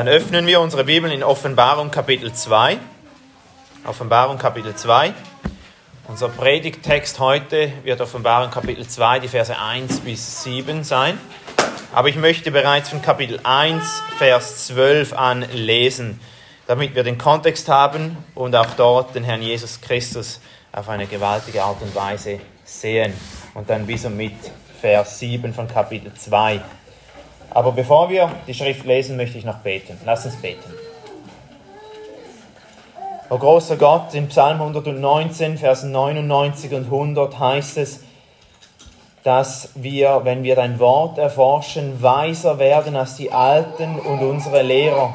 Dann öffnen wir unsere Bibel in Offenbarung Kapitel 2. Offenbarung Kapitel 2. Unser Predigttext heute wird Offenbarung Kapitel 2, die Verse 1 bis 7 sein. Aber ich möchte bereits von Kapitel 1, Vers 12 an lesen, damit wir den Kontext haben und auch dort den Herrn Jesus Christus auf eine gewaltige Art und Weise sehen. Und dann bis und mit Vers 7 von Kapitel 2 aber bevor wir die Schrift lesen, möchte ich noch beten. Lass uns beten. O großer Gott, im Psalm 119, Versen 99 und 100 heißt es, dass wir, wenn wir dein Wort erforschen, weiser werden als die Alten und unsere Lehrer.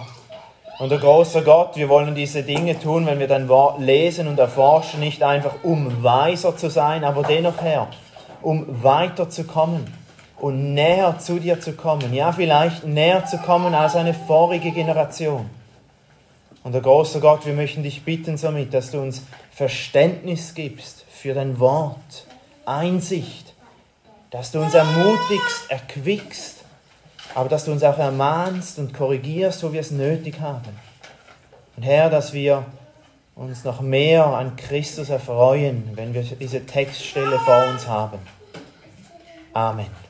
Und o großer Gott, wir wollen diese Dinge tun, wenn wir dein Wort lesen und erforschen, nicht einfach um weiser zu sein, aber dennoch, Herr, um weiterzukommen und näher zu dir zu kommen. Ja, vielleicht näher zu kommen als eine vorige Generation. Und der große Gott, wir möchten dich bitten somit, dass du uns Verständnis gibst für dein Wort, Einsicht, dass du uns ermutigst, erquickst, aber dass du uns auch ermahnst und korrigierst, wo wir es nötig haben. Und Herr, dass wir uns noch mehr an Christus erfreuen, wenn wir diese Textstelle vor uns haben. Amen.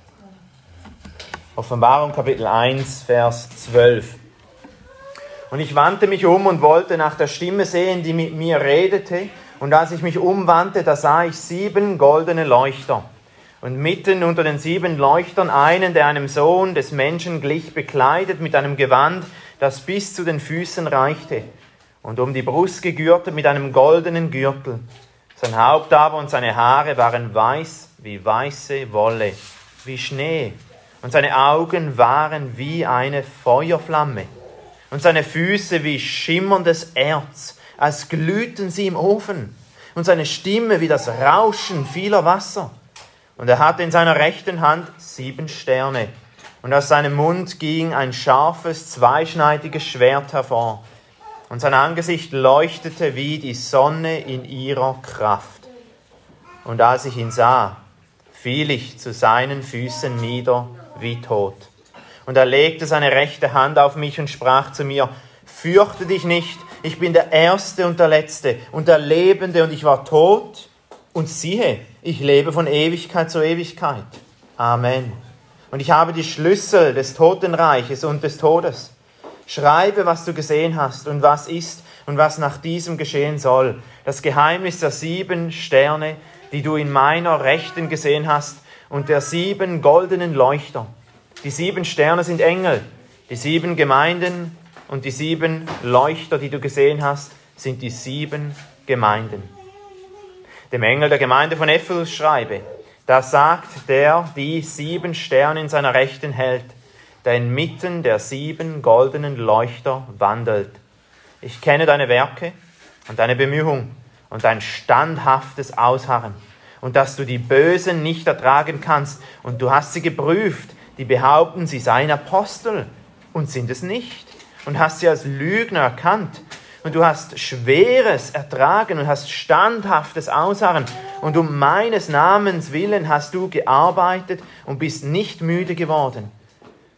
Offenbarung Kapitel 1, Vers 12. Und ich wandte mich um und wollte nach der Stimme sehen, die mit mir redete. Und als ich mich umwandte, da sah ich sieben goldene Leuchter. Und mitten unter den sieben Leuchtern einen, der einem Sohn des Menschen glich, bekleidet mit einem Gewand, das bis zu den Füßen reichte. Und um die Brust gegürtet mit einem goldenen Gürtel. Sein Haupt aber und seine Haare waren weiß wie weiße Wolle, wie Schnee und seine Augen waren wie eine Feuerflamme und seine Füße wie schimmerndes Erz, als glühten sie im Ofen und seine Stimme wie das Rauschen vieler Wasser. Und er hatte in seiner rechten Hand sieben Sterne und aus seinem Mund ging ein scharfes, zweischneidiges Schwert hervor und sein Angesicht leuchtete wie die Sonne in ihrer Kraft. Und als ich ihn sah, fiel ich zu seinen Füßen nieder wie tot. Und er legte seine rechte Hand auf mich und sprach zu mir, fürchte dich nicht, ich bin der Erste und der Letzte und der Lebende und ich war tot und siehe, ich lebe von Ewigkeit zu Ewigkeit. Amen. Und ich habe die Schlüssel des Totenreiches und des Todes. Schreibe, was du gesehen hast und was ist und was nach diesem geschehen soll. Das Geheimnis der sieben Sterne, die du in meiner Rechten gesehen hast, und der sieben goldenen Leuchter. Die sieben Sterne sind Engel, die sieben Gemeinden und die sieben Leuchter, die du gesehen hast, sind die sieben Gemeinden. Dem Engel der Gemeinde von Ephesus schreibe, da sagt der, die sieben Sterne in seiner Rechten hält, der inmitten der sieben goldenen Leuchter wandelt. Ich kenne deine Werke und deine Bemühung und dein standhaftes Ausharren und dass du die Bösen nicht ertragen kannst. Und du hast sie geprüft, die behaupten, sie seien Apostel und sind es nicht. Und hast sie als Lügner erkannt. Und du hast Schweres ertragen und hast Standhaftes ausharren. Und um meines Namens willen hast du gearbeitet und bist nicht müde geworden.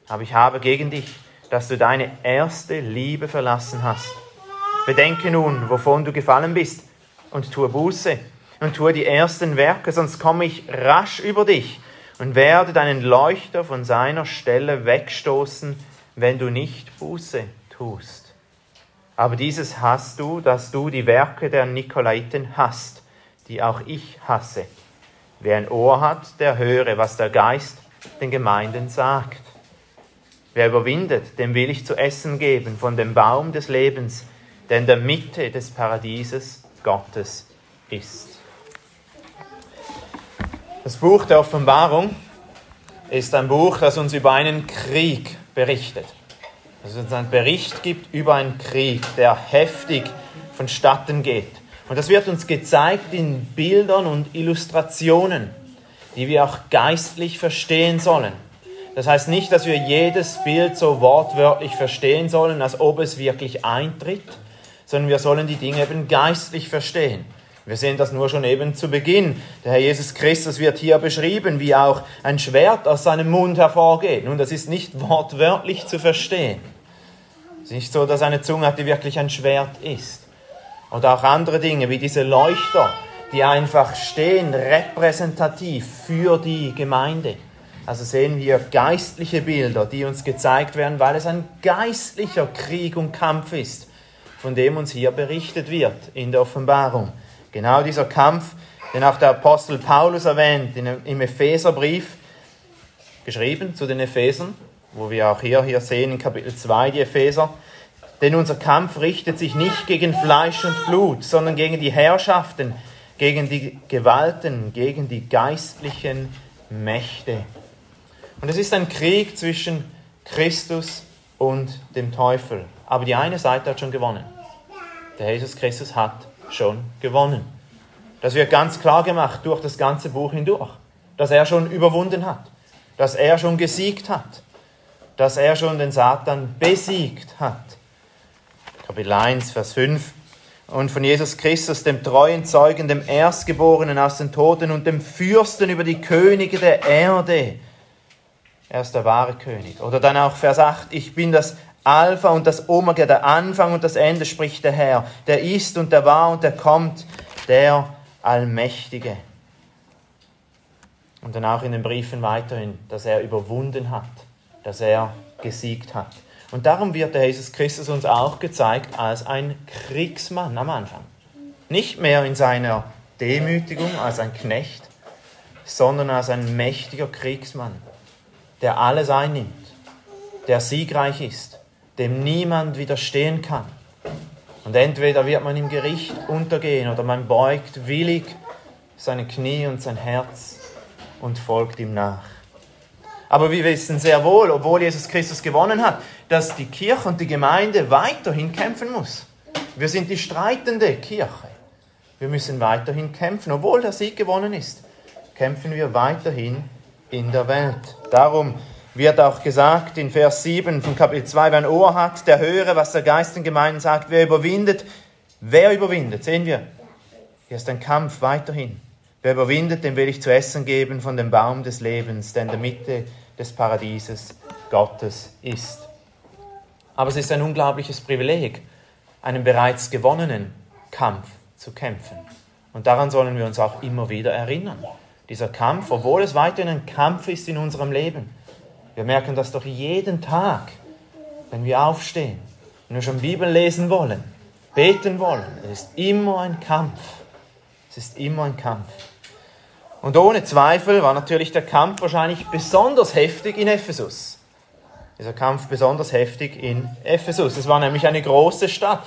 Aber ich habe gegen dich, dass du deine erste Liebe verlassen hast. Bedenke nun, wovon du gefallen bist, und tue Buße und tue die ersten Werke, sonst komme ich rasch über dich und werde deinen Leuchter von seiner Stelle wegstoßen, wenn du nicht Buße tust. Aber dieses hast du, dass du die Werke der Nikolaiten hast, die auch ich hasse. Wer ein Ohr hat, der höre, was der Geist den Gemeinden sagt. Wer überwindet, dem will ich zu essen geben von dem Baum des Lebens, der in der Mitte des Paradieses Gottes ist. Das Buch der Offenbarung ist ein Buch, das uns über einen Krieg berichtet. Dass es uns einen Bericht gibt über einen Krieg, der heftig vonstatten geht. Und das wird uns gezeigt in Bildern und Illustrationen, die wir auch geistlich verstehen sollen. Das heißt nicht, dass wir jedes Bild so wortwörtlich verstehen sollen, als ob es wirklich eintritt, sondern wir sollen die Dinge eben geistlich verstehen. Wir sehen das nur schon eben zu Beginn. Der Herr Jesus Christus wird hier beschrieben, wie auch ein Schwert aus seinem Mund hervorgeht. Nun, das ist nicht wortwörtlich zu verstehen, Es ist nicht so, dass eine Zunge hat, die wirklich ein Schwert ist. Oder auch andere Dinge wie diese Leuchter, die einfach stehen, repräsentativ für die Gemeinde. Also sehen wir geistliche Bilder, die uns gezeigt werden, weil es ein geistlicher Krieg und Kampf ist, von dem uns hier berichtet wird in der Offenbarung. Genau dieser Kampf, den auch der Apostel Paulus erwähnt im Epheserbrief, geschrieben zu den Ephesern, wo wir auch hier, hier sehen in Kapitel 2 die Epheser. Denn unser Kampf richtet sich nicht gegen Fleisch und Blut, sondern gegen die Herrschaften, gegen die Gewalten, gegen die geistlichen Mächte. Und es ist ein Krieg zwischen Christus und dem Teufel. Aber die eine Seite hat schon gewonnen. Der Jesus Christus hat schon gewonnen. Das wird ganz klar gemacht durch das ganze Buch hindurch, dass er schon überwunden hat, dass er schon gesiegt hat, dass er schon den Satan besiegt hat. Kapitel 1, Vers 5 und von Jesus Christus, dem treuen Zeugen, dem Erstgeborenen aus den Toten und dem Fürsten über die Könige der Erde. Er ist der wahre König. Oder dann auch Vers 8, ich bin das Alpha und das Omega, der Anfang und das Ende, spricht der Herr. Der ist und der war und der kommt, der Allmächtige. Und dann auch in den Briefen weiterhin, dass er überwunden hat, dass er gesiegt hat. Und darum wird der Jesus Christus uns auch gezeigt als ein Kriegsmann am Anfang. Nicht mehr in seiner Demütigung als ein Knecht, sondern als ein mächtiger Kriegsmann, der alles einnimmt, der siegreich ist, dem niemand widerstehen kann. Und entweder wird man im Gericht untergehen oder man beugt willig seine Knie und sein Herz und folgt ihm nach. Aber wir wissen sehr wohl, obwohl Jesus Christus gewonnen hat, dass die Kirche und die Gemeinde weiterhin kämpfen muss. Wir sind die streitende Kirche. Wir müssen weiterhin kämpfen. Obwohl der Sieg gewonnen ist, kämpfen wir weiterhin in der Welt. Darum wird auch gesagt in Vers 7 von Kapitel 2, wer ein Ohr hat, der höre, was der Geist den Gemeinden sagt. Wer überwindet, wer überwindet, sehen wir, hier ist ein Kampf weiterhin. Wer überwindet, dem will ich zu essen geben von dem Baum des Lebens, der in der Mitte des Paradieses Gottes ist. Aber es ist ein unglaubliches Privileg, einen bereits gewonnenen Kampf zu kämpfen. Und daran sollen wir uns auch immer wieder erinnern. Dieser Kampf, obwohl es weiterhin ein Kampf ist in unserem Leben. Wir merken das doch jeden Tag, wenn wir aufstehen, wenn wir schon Bibel lesen wollen, beten wollen. Es ist immer ein Kampf. Es ist immer ein Kampf. Und ohne Zweifel war natürlich der Kampf wahrscheinlich besonders heftig in Ephesus dieser Kampf besonders heftig in Ephesus. Es war nämlich eine große Stadt,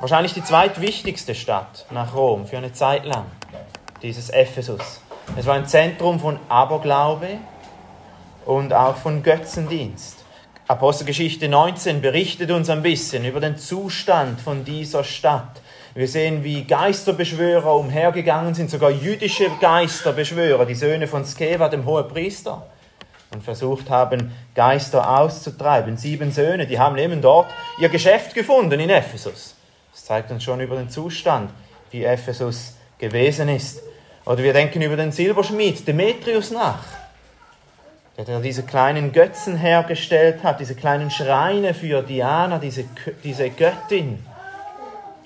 wahrscheinlich die zweitwichtigste Stadt nach Rom für eine Zeit lang, dieses Ephesus. Es war ein Zentrum von Aberglaube und auch von Götzendienst. Apostelgeschichte 19 berichtet uns ein bisschen über den Zustand von dieser Stadt. Wir sehen, wie Geisterbeschwörer umhergegangen sind, sogar jüdische Geisterbeschwörer, die Söhne von Skeva, dem Hohepriester und versucht haben, Geister auszutreiben. Sieben Söhne, die haben eben dort ihr Geschäft gefunden in Ephesus. Das zeigt uns schon über den Zustand, wie Ephesus gewesen ist. Oder wir denken über den Silberschmied Demetrius nach, der diese kleinen Götzen hergestellt hat, diese kleinen Schreine für Diana, diese, diese Göttin.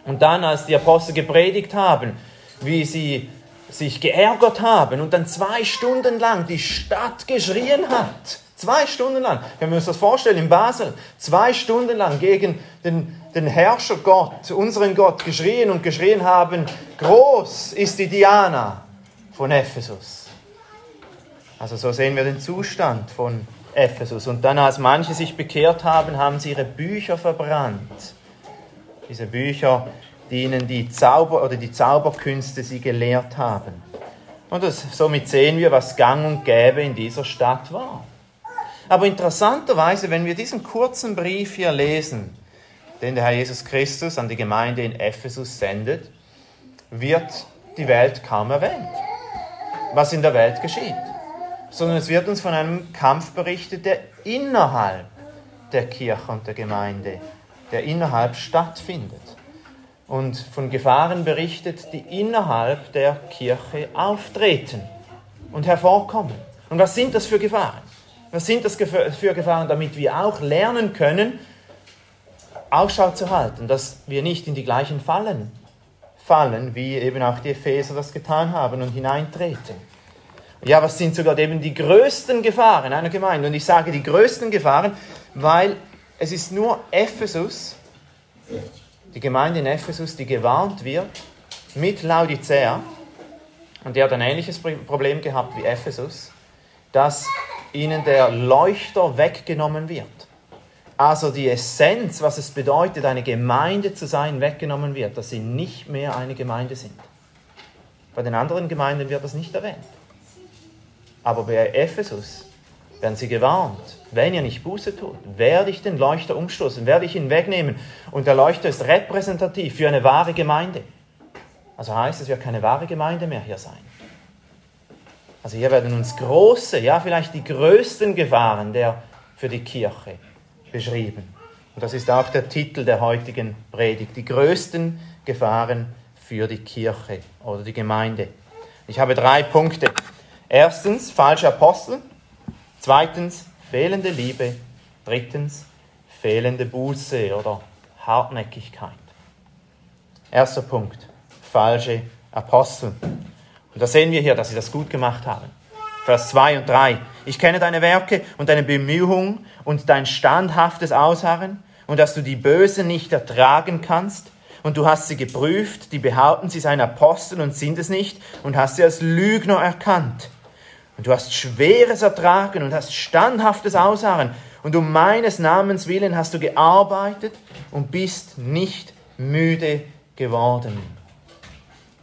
Und dann, als die Apostel gepredigt haben, wie sie sich geärgert haben und dann zwei Stunden lang die Stadt geschrien hat. Zwei Stunden lang. Können wir uns das vorstellen in Basel? Zwei Stunden lang gegen den, den Herrscher Gott, unseren Gott, geschrien und geschrien haben, groß ist die Diana von Ephesus. Also so sehen wir den Zustand von Ephesus. Und dann, als manche sich bekehrt haben, haben sie ihre Bücher verbrannt. Diese Bücher die ihnen die Zauber oder die Zauberkünste sie gelehrt haben. Und das, somit sehen wir, was gang und gäbe in dieser Stadt war. Aber interessanterweise, wenn wir diesen kurzen Brief hier lesen, den der Herr Jesus Christus an die Gemeinde in Ephesus sendet, wird die Welt kaum erwähnt, was in der Welt geschieht, sondern es wird uns von einem Kampf berichtet, der innerhalb der Kirche und der Gemeinde, der innerhalb stattfindet und von Gefahren berichtet, die innerhalb der Kirche auftreten und hervorkommen. Und was sind das für Gefahren? Was sind das für Gefahren, damit wir auch lernen können, Ausschau zu halten, dass wir nicht in die gleichen Fallen fallen, wie eben auch die Epheser das getan haben und hineintreten. Ja, was sind sogar eben die größten Gefahren einer Gemeinde? Und ich sage die größten Gefahren, weil es ist nur Ephesus, die Gemeinde in Ephesus, die gewarnt wird mit Laodicea, und die hat ein ähnliches Problem gehabt wie Ephesus, dass ihnen der Leuchter weggenommen wird. Also die Essenz, was es bedeutet, eine Gemeinde zu sein, weggenommen wird, dass sie nicht mehr eine Gemeinde sind. Bei den anderen Gemeinden wird das nicht erwähnt. Aber bei Ephesus werden sie gewarnt, wenn ihr nicht Buße tut, werde ich den Leuchter umstoßen, werde ich ihn wegnehmen. Und der Leuchter ist repräsentativ für eine wahre Gemeinde. Also heißt es, wird keine wahre Gemeinde mehr hier sein. Also hier werden uns große, ja vielleicht die größten Gefahren der für die Kirche beschrieben. Und das ist auch der Titel der heutigen Predigt, die größten Gefahren für die Kirche oder die Gemeinde. Ich habe drei Punkte. Erstens falsche Apostel, zweitens fehlende Liebe, drittens fehlende Buße oder Hartnäckigkeit. Erster Punkt, falsche Apostel. Und da sehen wir hier, dass sie das gut gemacht haben. Vers 2 und 3. Ich kenne deine Werke und deine Bemühungen und dein standhaftes Ausharren und dass du die Bösen nicht ertragen kannst. Und du hast sie geprüft, die behaupten, sie seien Apostel und sind es nicht, und hast sie als Lügner erkannt. Und du hast Schweres ertragen und hast standhaftes Ausharren. Und um meines Namens willen hast du gearbeitet und bist nicht müde geworden.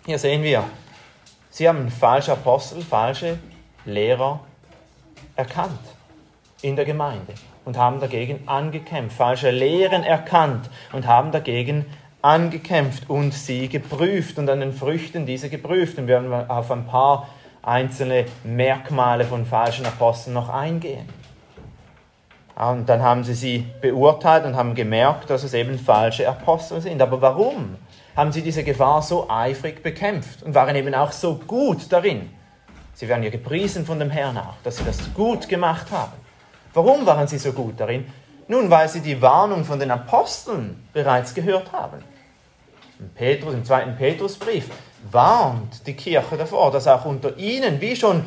Hier sehen wir, sie haben falsche Apostel, falsche Lehrer erkannt in der Gemeinde und haben dagegen angekämpft, falsche Lehren erkannt und haben dagegen angekämpft und sie geprüft und an den Früchten diese geprüft. Und wir werden auf ein paar einzelne Merkmale von falschen Aposteln noch eingehen. Und dann haben sie sie beurteilt und haben gemerkt, dass es eben falsche Apostel sind. Aber warum haben sie diese Gefahr so eifrig bekämpft und waren eben auch so gut darin? Sie werden ja gepriesen von dem Herrn auch, dass sie das gut gemacht haben. Warum waren sie so gut darin? Nun, weil sie die Warnung von den Aposteln bereits gehört haben. Im, Petrus, im zweiten Petrusbrief warnt die Kirche davor, dass auch unter ihnen, wie schon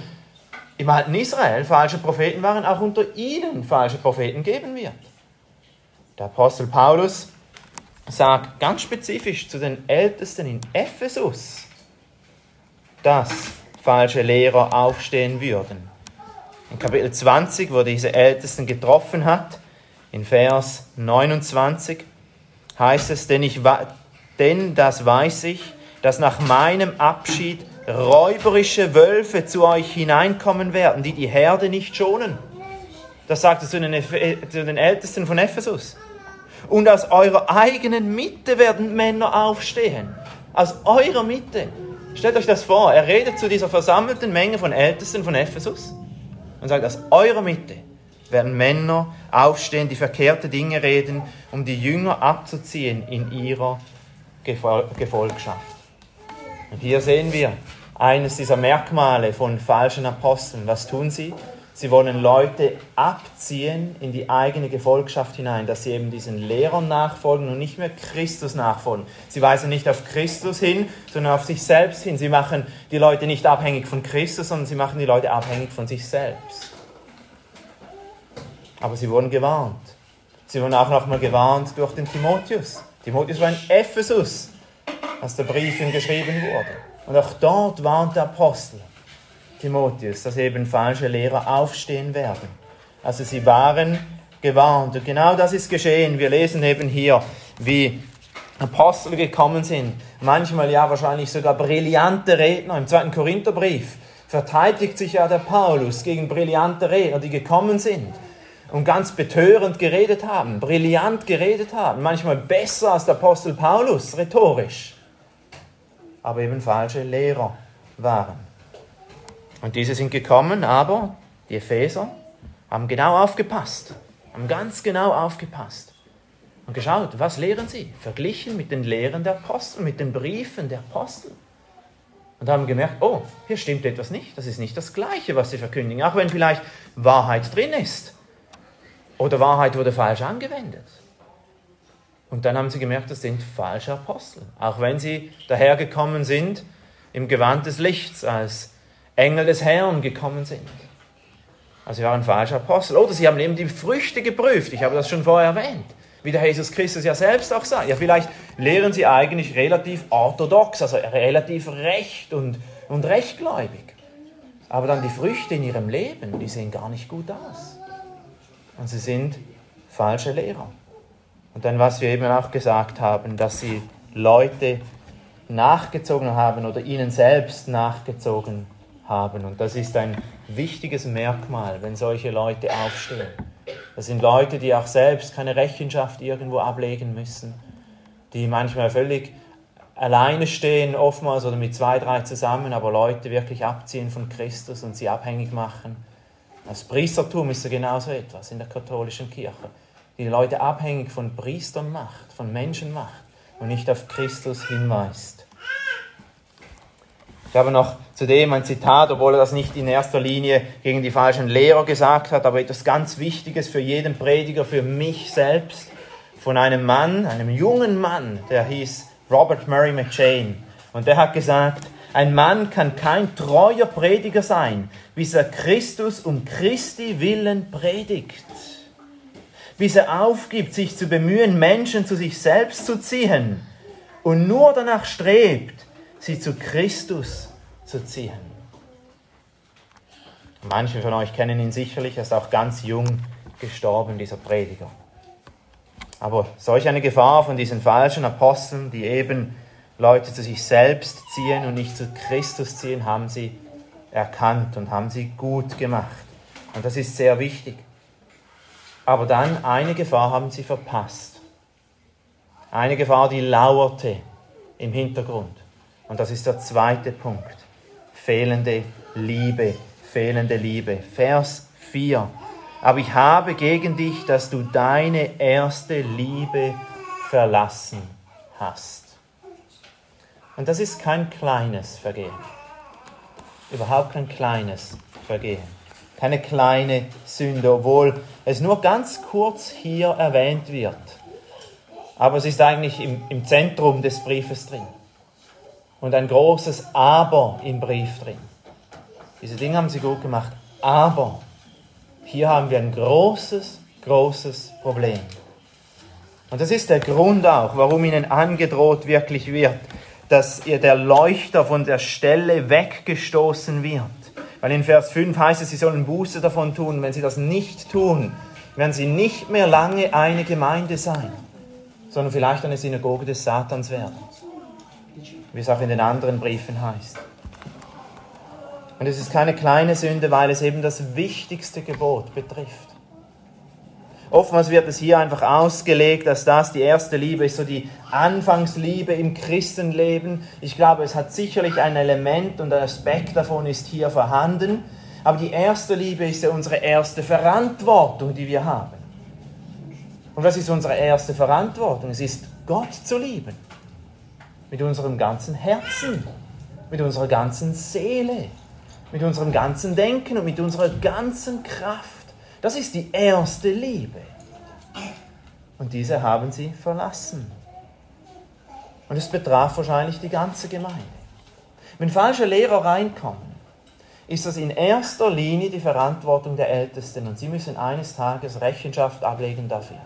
im alten Israel falsche Propheten waren, auch unter ihnen falsche Propheten geben wird. Der Apostel Paulus sagt ganz spezifisch zu den Ältesten in Ephesus, dass falsche Lehrer aufstehen würden. In Kapitel 20, wo diese Ältesten getroffen hat, in Vers 29, heißt es, denn, ich, denn das weiß ich, dass nach meinem Abschied räuberische Wölfe zu euch hineinkommen werden, die die Herde nicht schonen. Das sagt er zu den, zu den Ältesten von Ephesus. Und aus eurer eigenen Mitte werden Männer aufstehen. Aus eurer Mitte. Stellt euch das vor. Er redet zu dieser versammelten Menge von Ältesten von Ephesus und sagt, aus eurer Mitte werden Männer aufstehen, die verkehrte Dinge reden, um die Jünger abzuziehen in ihrer Gefolgschaft. Und hier sehen wir eines dieser Merkmale von falschen Aposteln. Was tun sie? Sie wollen Leute abziehen in die eigene Gefolgschaft hinein, dass sie eben diesen Lehrern nachfolgen und nicht mehr Christus nachfolgen. Sie weisen nicht auf Christus hin, sondern auf sich selbst hin. Sie machen die Leute nicht abhängig von Christus, sondern sie machen die Leute abhängig von sich selbst. Aber sie wurden gewarnt. Sie wurden auch nochmal gewarnt durch den Timotheus. Timotheus war in Ephesus als der Brief ihm geschrieben wurde. Und auch dort warnt der Apostel Timotheus, dass eben falsche Lehrer aufstehen werden. Also sie waren gewarnt. Und genau das ist geschehen. Wir lesen eben hier, wie Apostel gekommen sind. Manchmal ja wahrscheinlich sogar brillante Redner. Im zweiten Korintherbrief verteidigt sich ja der Paulus gegen brillante Redner, die gekommen sind und ganz betörend geredet haben, brillant geredet haben, manchmal besser als der Apostel Paulus, rhetorisch aber eben falsche Lehrer waren. Und diese sind gekommen, aber die Epheser haben genau aufgepasst, haben ganz genau aufgepasst und geschaut, was lehren sie? Verglichen mit den Lehren der Apostel, mit den Briefen der Apostel. Und haben gemerkt, oh, hier stimmt etwas nicht, das ist nicht das Gleiche, was sie verkündigen, auch wenn vielleicht Wahrheit drin ist. Oder Wahrheit wurde falsch angewendet. Und dann haben sie gemerkt, das sind falsche Apostel. Auch wenn sie dahergekommen sind im Gewand des Lichts, als Engel des Herrn gekommen sind. Also sie waren falsche Apostel. Oder sie haben eben die Früchte geprüft. Ich habe das schon vorher erwähnt. Wie der Jesus Christus ja selbst auch sagt. Ja, vielleicht lehren sie eigentlich relativ orthodox, also relativ recht und, und rechtgläubig. Aber dann die Früchte in ihrem Leben, die sehen gar nicht gut aus. Und sie sind falsche Lehrer. Und dann, was wir eben auch gesagt haben, dass sie Leute nachgezogen haben oder ihnen selbst nachgezogen haben. Und das ist ein wichtiges Merkmal, wenn solche Leute aufstehen. Das sind Leute, die auch selbst keine Rechenschaft irgendwo ablegen müssen, die manchmal völlig alleine stehen, oftmals oder mit zwei, drei zusammen, aber Leute wirklich abziehen von Christus und sie abhängig machen. Das Priestertum ist ja genauso etwas in der katholischen Kirche die Leute abhängig von Priestern macht, von Menschen macht und nicht auf Christus hinweist. Ich habe noch zudem ein Zitat, obwohl er das nicht in erster Linie gegen die falschen Lehrer gesagt hat, aber etwas ganz Wichtiges für jeden Prediger, für mich selbst, von einem Mann, einem jungen Mann, der hieß Robert Murray McChain. Und der hat gesagt, ein Mann kann kein treuer Prediger sein, bis er Christus um Christi willen predigt bis er aufgibt, sich zu bemühen, Menschen zu sich selbst zu ziehen und nur danach strebt, sie zu Christus zu ziehen. Manche von euch kennen ihn sicherlich, er ist auch ganz jung gestorben, dieser Prediger. Aber solch eine Gefahr von diesen falschen Aposteln, die eben Leute zu sich selbst ziehen und nicht zu Christus ziehen, haben sie erkannt und haben sie gut gemacht. Und das ist sehr wichtig. Aber dann eine Gefahr haben sie verpasst. Eine Gefahr, die lauerte im Hintergrund. Und das ist der zweite Punkt. Fehlende Liebe, fehlende Liebe. Vers 4. Aber ich habe gegen dich, dass du deine erste Liebe verlassen hast. Und das ist kein kleines Vergehen. Überhaupt kein kleines Vergehen keine kleine Sünde, obwohl es nur ganz kurz hier erwähnt wird. Aber es ist eigentlich im, im Zentrum des Briefes drin. Und ein großes Aber im Brief drin. Diese Dinge haben sie gut gemacht. Aber hier haben wir ein großes, großes Problem. Und das ist der Grund auch, warum ihnen angedroht wirklich wird, dass ihr der Leuchter von der Stelle weggestoßen wird. Weil in Vers 5 heißt es, sie sollen Buße davon tun. Wenn sie das nicht tun, werden sie nicht mehr lange eine Gemeinde sein, sondern vielleicht eine Synagoge des Satans werden. Wie es auch in den anderen Briefen heißt. Und es ist keine kleine Sünde, weil es eben das wichtigste Gebot betrifft. Oftmals wird es hier einfach ausgelegt, dass das die erste Liebe ist, so die Anfangsliebe im Christenleben. Ich glaube, es hat sicherlich ein Element und ein Aspekt davon ist hier vorhanden. Aber die erste Liebe ist ja unsere erste Verantwortung, die wir haben. Und was ist unsere erste Verantwortung? Es ist, Gott zu lieben. Mit unserem ganzen Herzen, mit unserer ganzen Seele, mit unserem ganzen Denken und mit unserer ganzen Kraft. Das ist die erste Liebe. Und diese haben sie verlassen. Und es betraf wahrscheinlich die ganze Gemeinde. Wenn falsche Lehrer reinkommen, ist das in erster Linie die Verantwortung der Ältesten und sie müssen eines Tages Rechenschaft ablegen dafür.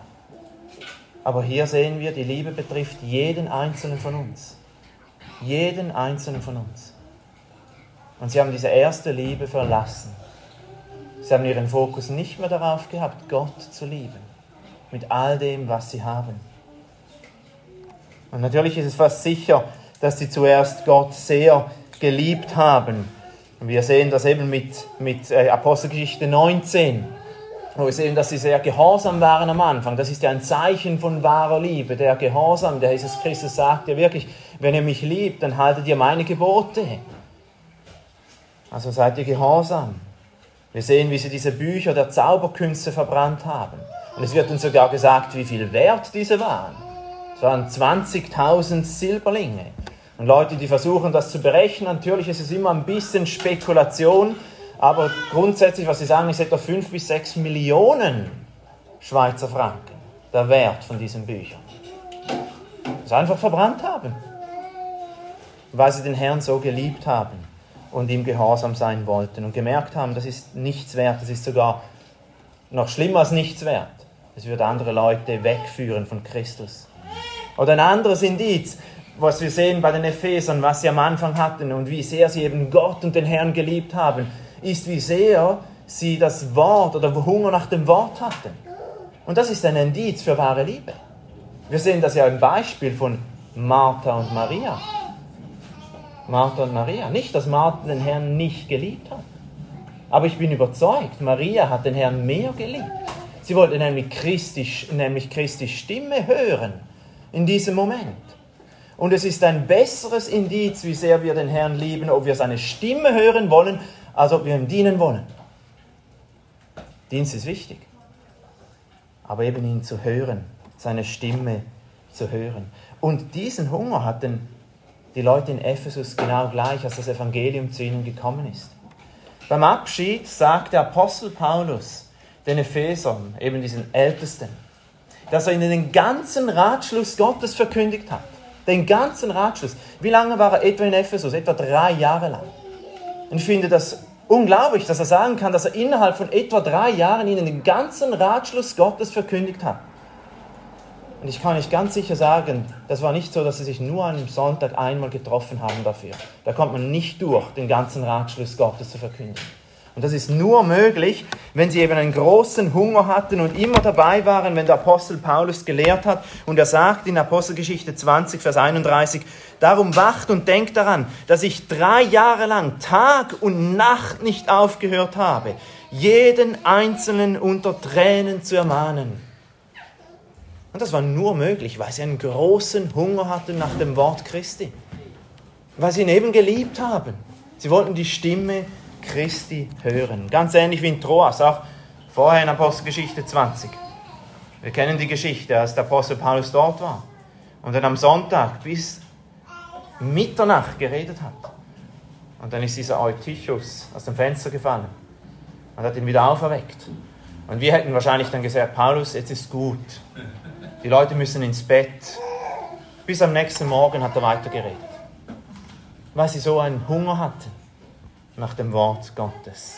Aber hier sehen wir, die Liebe betrifft jeden einzelnen von uns. Jeden einzelnen von uns. Und sie haben diese erste Liebe verlassen. Sie haben ihren Fokus nicht mehr darauf gehabt, Gott zu lieben, mit all dem, was sie haben. Und natürlich ist es fast sicher, dass sie zuerst Gott sehr geliebt haben. Und wir sehen das eben mit, mit äh, Apostelgeschichte 19, wo wir sehen, dass sie sehr gehorsam waren am Anfang. Das ist ja ein Zeichen von wahrer Liebe, der Gehorsam. Der Jesus Christus sagt ja wirklich, wenn ihr mich liebt, dann haltet ihr meine Gebote. Also seid ihr gehorsam. Wir sehen, wie sie diese Bücher der Zauberkünste verbrannt haben. Und es wird uns sogar gesagt, wie viel wert diese waren. Es waren 20.000 Silberlinge. Und Leute, die versuchen, das zu berechnen, natürlich ist es immer ein bisschen Spekulation, aber grundsätzlich, was sie sagen, ist etwa 5 bis 6 Millionen Schweizer Franken der Wert von diesen Büchern. es einfach verbrannt haben, weil sie den Herrn so geliebt haben und ihm gehorsam sein wollten und gemerkt haben, das ist nichts wert, das ist sogar noch schlimmer als nichts wert. Es wird andere Leute wegführen von Christus. Oder ein anderes Indiz, was wir sehen bei den Ephesern, was sie am Anfang hatten und wie sehr sie eben Gott und den Herrn geliebt haben, ist, wie sehr sie das Wort oder Hunger nach dem Wort hatten. Und das ist ein Indiz für wahre Liebe. Wir sehen das ja im Beispiel von Martha und Maria. Martha und Maria. Nicht, dass Martha den Herrn nicht geliebt hat. Aber ich bin überzeugt, Maria hat den Herrn mehr geliebt. Sie wollte nämlich Christi, nämlich Christi Stimme hören in diesem Moment. Und es ist ein besseres Indiz, wie sehr wir den Herrn lieben, ob wir seine Stimme hören wollen, als ob wir ihm dienen wollen. Dienst ist wichtig. Aber eben ihn zu hören, seine Stimme zu hören. Und diesen Hunger hatten die Leute in Ephesus genau gleich, als das Evangelium zu ihnen gekommen ist. Beim Abschied sagt der Apostel Paulus den Ephesern, eben diesen Ältesten, dass er ihnen den ganzen Ratschluss Gottes verkündigt hat. Den ganzen Ratschluss. Wie lange war er etwa in Ephesus? Etwa drei Jahre lang. Und ich finde das unglaublich, dass er sagen kann, dass er innerhalb von etwa drei Jahren ihnen den ganzen Ratschluss Gottes verkündigt hat. Und ich kann euch ganz sicher sagen, das war nicht so, dass sie sich nur einem Sonntag einmal getroffen haben dafür. Da kommt man nicht durch, den ganzen Ratschluss Gottes zu verkündigen. Und das ist nur möglich, wenn sie eben einen großen Hunger hatten und immer dabei waren, wenn der Apostel Paulus gelehrt hat. Und er sagt in Apostelgeschichte 20, Vers 31, Darum wacht und denkt daran, dass ich drei Jahre lang Tag und Nacht nicht aufgehört habe, jeden Einzelnen unter Tränen zu ermahnen. Und das war nur möglich, weil sie einen großen Hunger hatten nach dem Wort Christi. Weil sie ihn eben geliebt haben. Sie wollten die Stimme Christi hören. Ganz ähnlich wie in Troas, auch vorher in Apostelgeschichte 20. Wir kennen die Geschichte, als der Apostel Paulus dort war und dann am Sonntag bis Mitternacht geredet hat. Und dann ist dieser Eutychus aus dem Fenster gefallen und hat ihn wieder auferweckt. Und wir hätten wahrscheinlich dann gesagt, Paulus, jetzt ist gut. Die Leute müssen ins Bett. Bis am nächsten Morgen hat er weitergeredet. Weil sie so einen Hunger hatten nach dem Wort Gottes.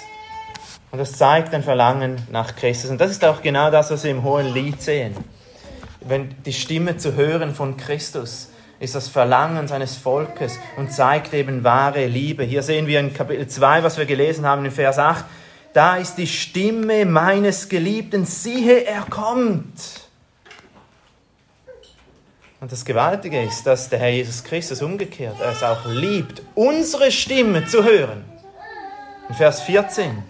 Und das zeigt ein Verlangen nach Christus. Und das ist auch genau das, was wir im Hohen Lied sehen. Wenn die Stimme zu hören von Christus ist das Verlangen seines Volkes und zeigt eben wahre Liebe. Hier sehen wir in Kapitel 2, was wir gelesen haben, in Vers 8, da ist die Stimme meines Geliebten, siehe, er kommt. Und das Gewaltige ist, dass der Herr Jesus Christus umgekehrt, es auch liebt, unsere Stimme zu hören. In Vers 14.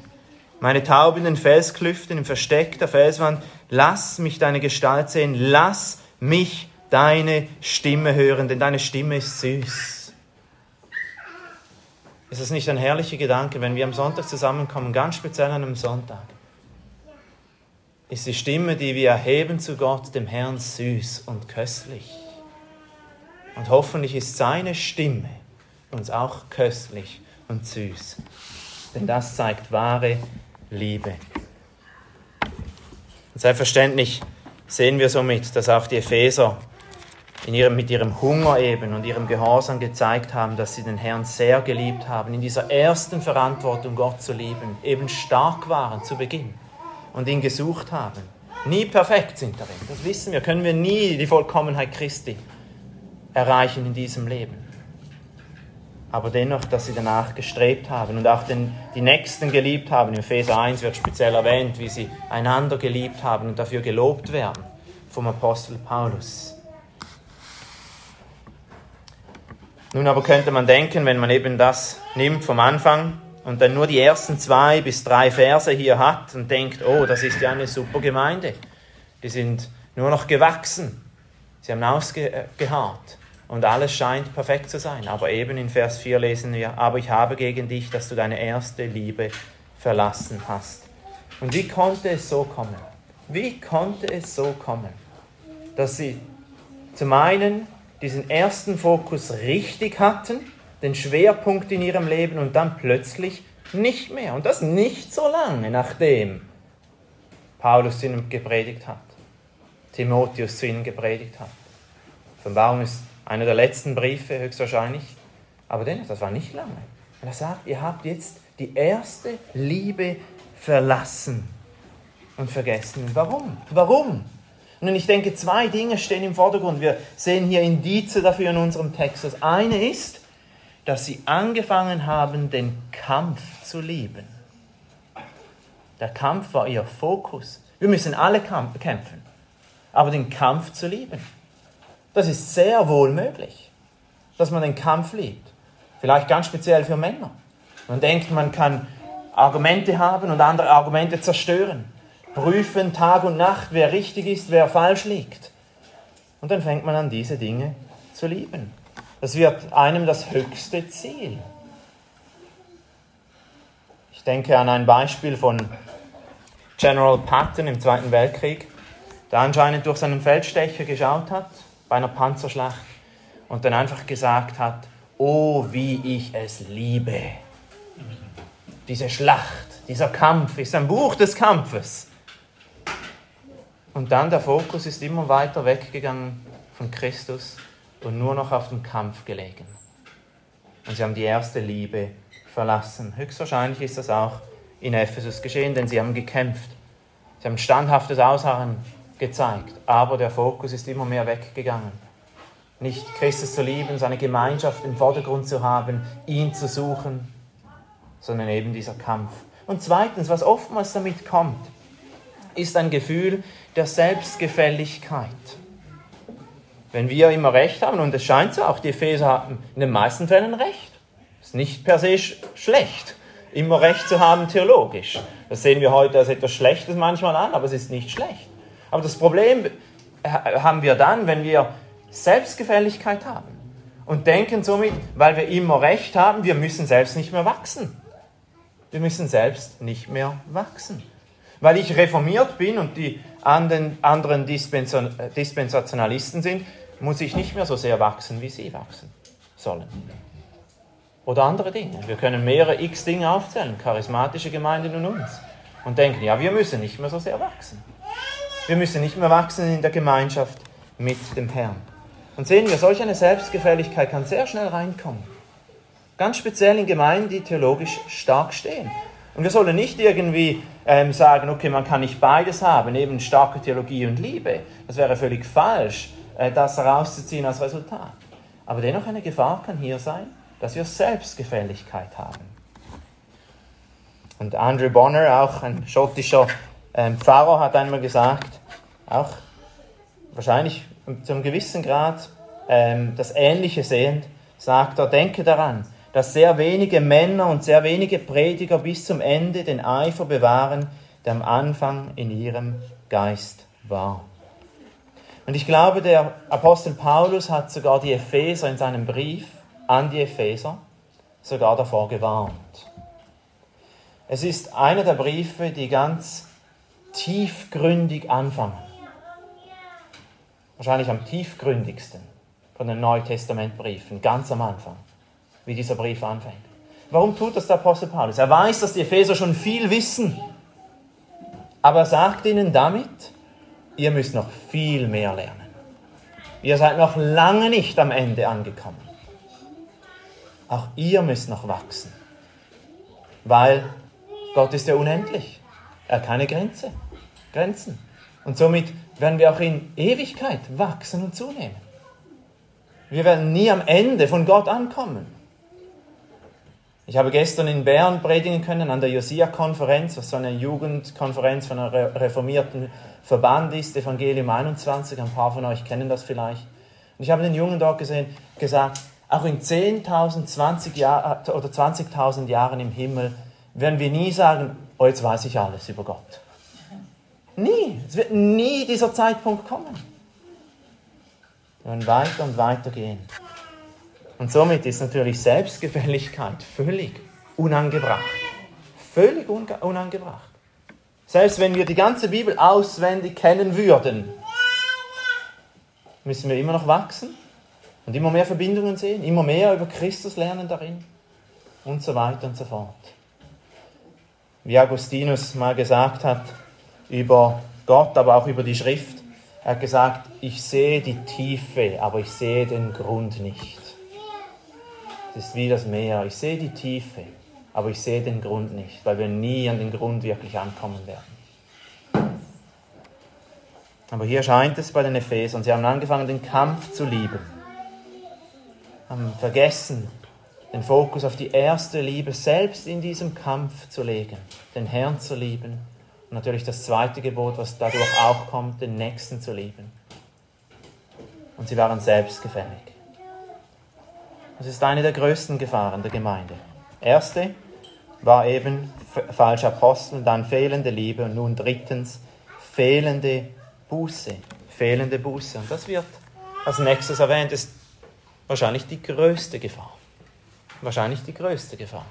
Meine Taube in den Felsklüften, im Versteck der Felswand, lass mich deine Gestalt sehen, lass mich deine Stimme hören, denn deine Stimme ist süß. Ist das nicht ein herrlicher Gedanke, wenn wir am Sonntag zusammenkommen, ganz speziell an einem Sonntag? Ist die Stimme, die wir erheben zu Gott, dem Herrn, süß und köstlich. Und hoffentlich ist seine Stimme uns auch köstlich und süß denn das zeigt wahre Liebe. Und selbstverständlich sehen wir somit, dass auch die Epheser in ihrem, mit ihrem Hunger eben und ihrem Gehorsam gezeigt haben, dass sie den Herrn sehr geliebt haben, in dieser ersten Verantwortung, Gott zu lieben, eben stark waren zu Beginn und ihn gesucht haben. Nie perfekt sind darin, das wissen wir, können wir nie die Vollkommenheit Christi erreichen in diesem Leben aber dennoch, dass sie danach gestrebt haben und auch den, die Nächsten geliebt haben. In Epheser 1 wird speziell erwähnt, wie sie einander geliebt haben und dafür gelobt werden vom Apostel Paulus. Nun aber könnte man denken, wenn man eben das nimmt vom Anfang und dann nur die ersten zwei bis drei Verse hier hat und denkt, oh, das ist ja eine super Gemeinde. Die sind nur noch gewachsen. Sie haben ausgeharrt und alles scheint perfekt zu sein. Aber eben in Vers 4 lesen wir, aber ich habe gegen dich, dass du deine erste Liebe verlassen hast. Und wie konnte es so kommen? Wie konnte es so kommen, dass sie zum einen diesen ersten Fokus richtig hatten, den Schwerpunkt in ihrem Leben und dann plötzlich nicht mehr. Und das nicht so lange, nachdem Paulus ihnen gepredigt hat, Timotheus zu ihnen gepredigt hat. Offenbarung ist einer der letzten Briefe höchstwahrscheinlich. Aber dennoch, das war nicht lange. Und er sagt, ihr habt jetzt die erste Liebe verlassen und vergessen. Warum? Warum? Und ich denke, zwei Dinge stehen im Vordergrund. Wir sehen hier Indize dafür in unserem Text. Das eine ist, dass sie angefangen haben, den Kampf zu lieben. Der Kampf war ihr Fokus. Wir müssen alle kämpfen, aber den Kampf zu lieben. Das ist sehr wohl möglich, dass man den Kampf liebt. Vielleicht ganz speziell für Männer. Man denkt, man kann Argumente haben und andere Argumente zerstören. Prüfen Tag und Nacht, wer richtig ist, wer falsch liegt. Und dann fängt man an, diese Dinge zu lieben. Das wird einem das höchste Ziel. Ich denke an ein Beispiel von General Patton im Zweiten Weltkrieg, der anscheinend durch seinen Feldstecher geschaut hat bei einer Panzerschlacht und dann einfach gesagt hat, oh, wie ich es liebe. Diese Schlacht, dieser Kampf ist ein Buch des Kampfes. Und dann der Fokus ist immer weiter weggegangen von Christus und nur noch auf dem Kampf gelegen. Und sie haben die erste Liebe verlassen. Höchstwahrscheinlich ist das auch in Ephesus geschehen, denn sie haben gekämpft. Sie haben standhaftes Ausharren gezeigt, aber der Fokus ist immer mehr weggegangen. Nicht Christus zu lieben, seine Gemeinschaft im Vordergrund zu haben, ihn zu suchen, sondern eben dieser Kampf. Und zweitens, was oftmals damit kommt, ist ein Gefühl der Selbstgefälligkeit. Wenn wir immer recht haben, und es scheint so, auch die Epheser hatten in den meisten Fällen recht. Ist nicht per se schlecht, immer recht zu haben theologisch. Das sehen wir heute als etwas Schlechtes manchmal an, aber es ist nicht schlecht. Aber das Problem haben wir dann, wenn wir Selbstgefälligkeit haben und denken somit, weil wir immer recht haben, wir müssen selbst nicht mehr wachsen. Wir müssen selbst nicht mehr wachsen. Weil ich reformiert bin und die anderen Dispensationalisten sind, muss ich nicht mehr so sehr wachsen, wie sie wachsen sollen. Oder andere Dinge. Wir können mehrere x Dinge aufzählen, charismatische Gemeinden und uns. Und denken, ja, wir müssen nicht mehr so sehr wachsen. Wir müssen nicht mehr wachsen in der Gemeinschaft mit dem Herrn. Und sehen wir, solch eine Selbstgefälligkeit kann sehr schnell reinkommen. Ganz speziell in Gemeinden, die theologisch stark stehen. Und wir sollen nicht irgendwie ähm, sagen, okay, man kann nicht beides haben, eben starke Theologie und Liebe. Das wäre völlig falsch, äh, das herauszuziehen als Resultat. Aber dennoch eine Gefahr kann hier sein, dass wir Selbstgefälligkeit haben. Und Andrew Bonner, auch ein schottischer ähm, Pfarrer, hat einmal gesagt, auch wahrscheinlich zu einem gewissen Grad ähm, das Ähnliche sehend, sagt er, denke daran, dass sehr wenige Männer und sehr wenige Prediger bis zum Ende den Eifer bewahren, der am Anfang in ihrem Geist war. Und ich glaube, der Apostel Paulus hat sogar die Epheser in seinem Brief an die Epheser sogar davor gewarnt. Es ist einer der Briefe, die ganz tiefgründig anfangen. Wahrscheinlich am tiefgründigsten von den Neutestamentbriefen, ganz am Anfang wie dieser Brief anfängt. Warum tut das der Apostel Paulus? Er weiß, dass die Epheser schon viel wissen. Aber er sagt ihnen damit, ihr müsst noch viel mehr lernen. Ihr seid noch lange nicht am Ende angekommen. Auch ihr müsst noch wachsen. Weil Gott ist ja unendlich. Er hat keine Grenze, Grenzen. Und somit werden wir auch in Ewigkeit wachsen und zunehmen. Wir werden nie am Ende von Gott ankommen. Ich habe gestern in Bern predigen können an der Josia-Konferenz, was so eine Jugendkonferenz von einem reformierten Verband ist, Evangelium 21. Ein paar von euch kennen das vielleicht. Und ich habe den Jungen dort gesehen, gesagt, auch in 10.000, 20 Jahr, oder 20.000 Jahren im Himmel werden wir nie sagen, oh, jetzt weiß ich alles über Gott. Nie. Es wird nie dieser Zeitpunkt kommen. Wir werden weiter und weiter gehen. Und somit ist natürlich Selbstgefälligkeit völlig unangebracht. Völlig unangebracht. Selbst wenn wir die ganze Bibel auswendig kennen würden, müssen wir immer noch wachsen und immer mehr Verbindungen sehen, immer mehr über Christus lernen darin und so weiter und so fort. Wie Augustinus mal gesagt hat über Gott, aber auch über die Schrift, Er hat gesagt, ich sehe die Tiefe, aber ich sehe den Grund nicht. Es ist wie das Meer. Ich sehe die Tiefe, aber ich sehe den Grund nicht, weil wir nie an den Grund wirklich ankommen werden. Aber hier scheint es bei den Ephesern, sie haben angefangen, den Kampf zu lieben, haben vergessen, den Fokus auf die erste Liebe selbst in diesem Kampf zu legen, den Herrn zu lieben und natürlich das zweite Gebot, was dadurch auch kommt, den Nächsten zu lieben. Und sie waren selbstgefällig. Das ist eine der größten Gefahren der Gemeinde. Erste war eben falsche Apostel, dann fehlende Liebe und nun drittens fehlende Buße. Fehlende Buße. Und das wird als nächstes erwähnt, ist wahrscheinlich die größte Gefahr. Wahrscheinlich die größte Gefahr.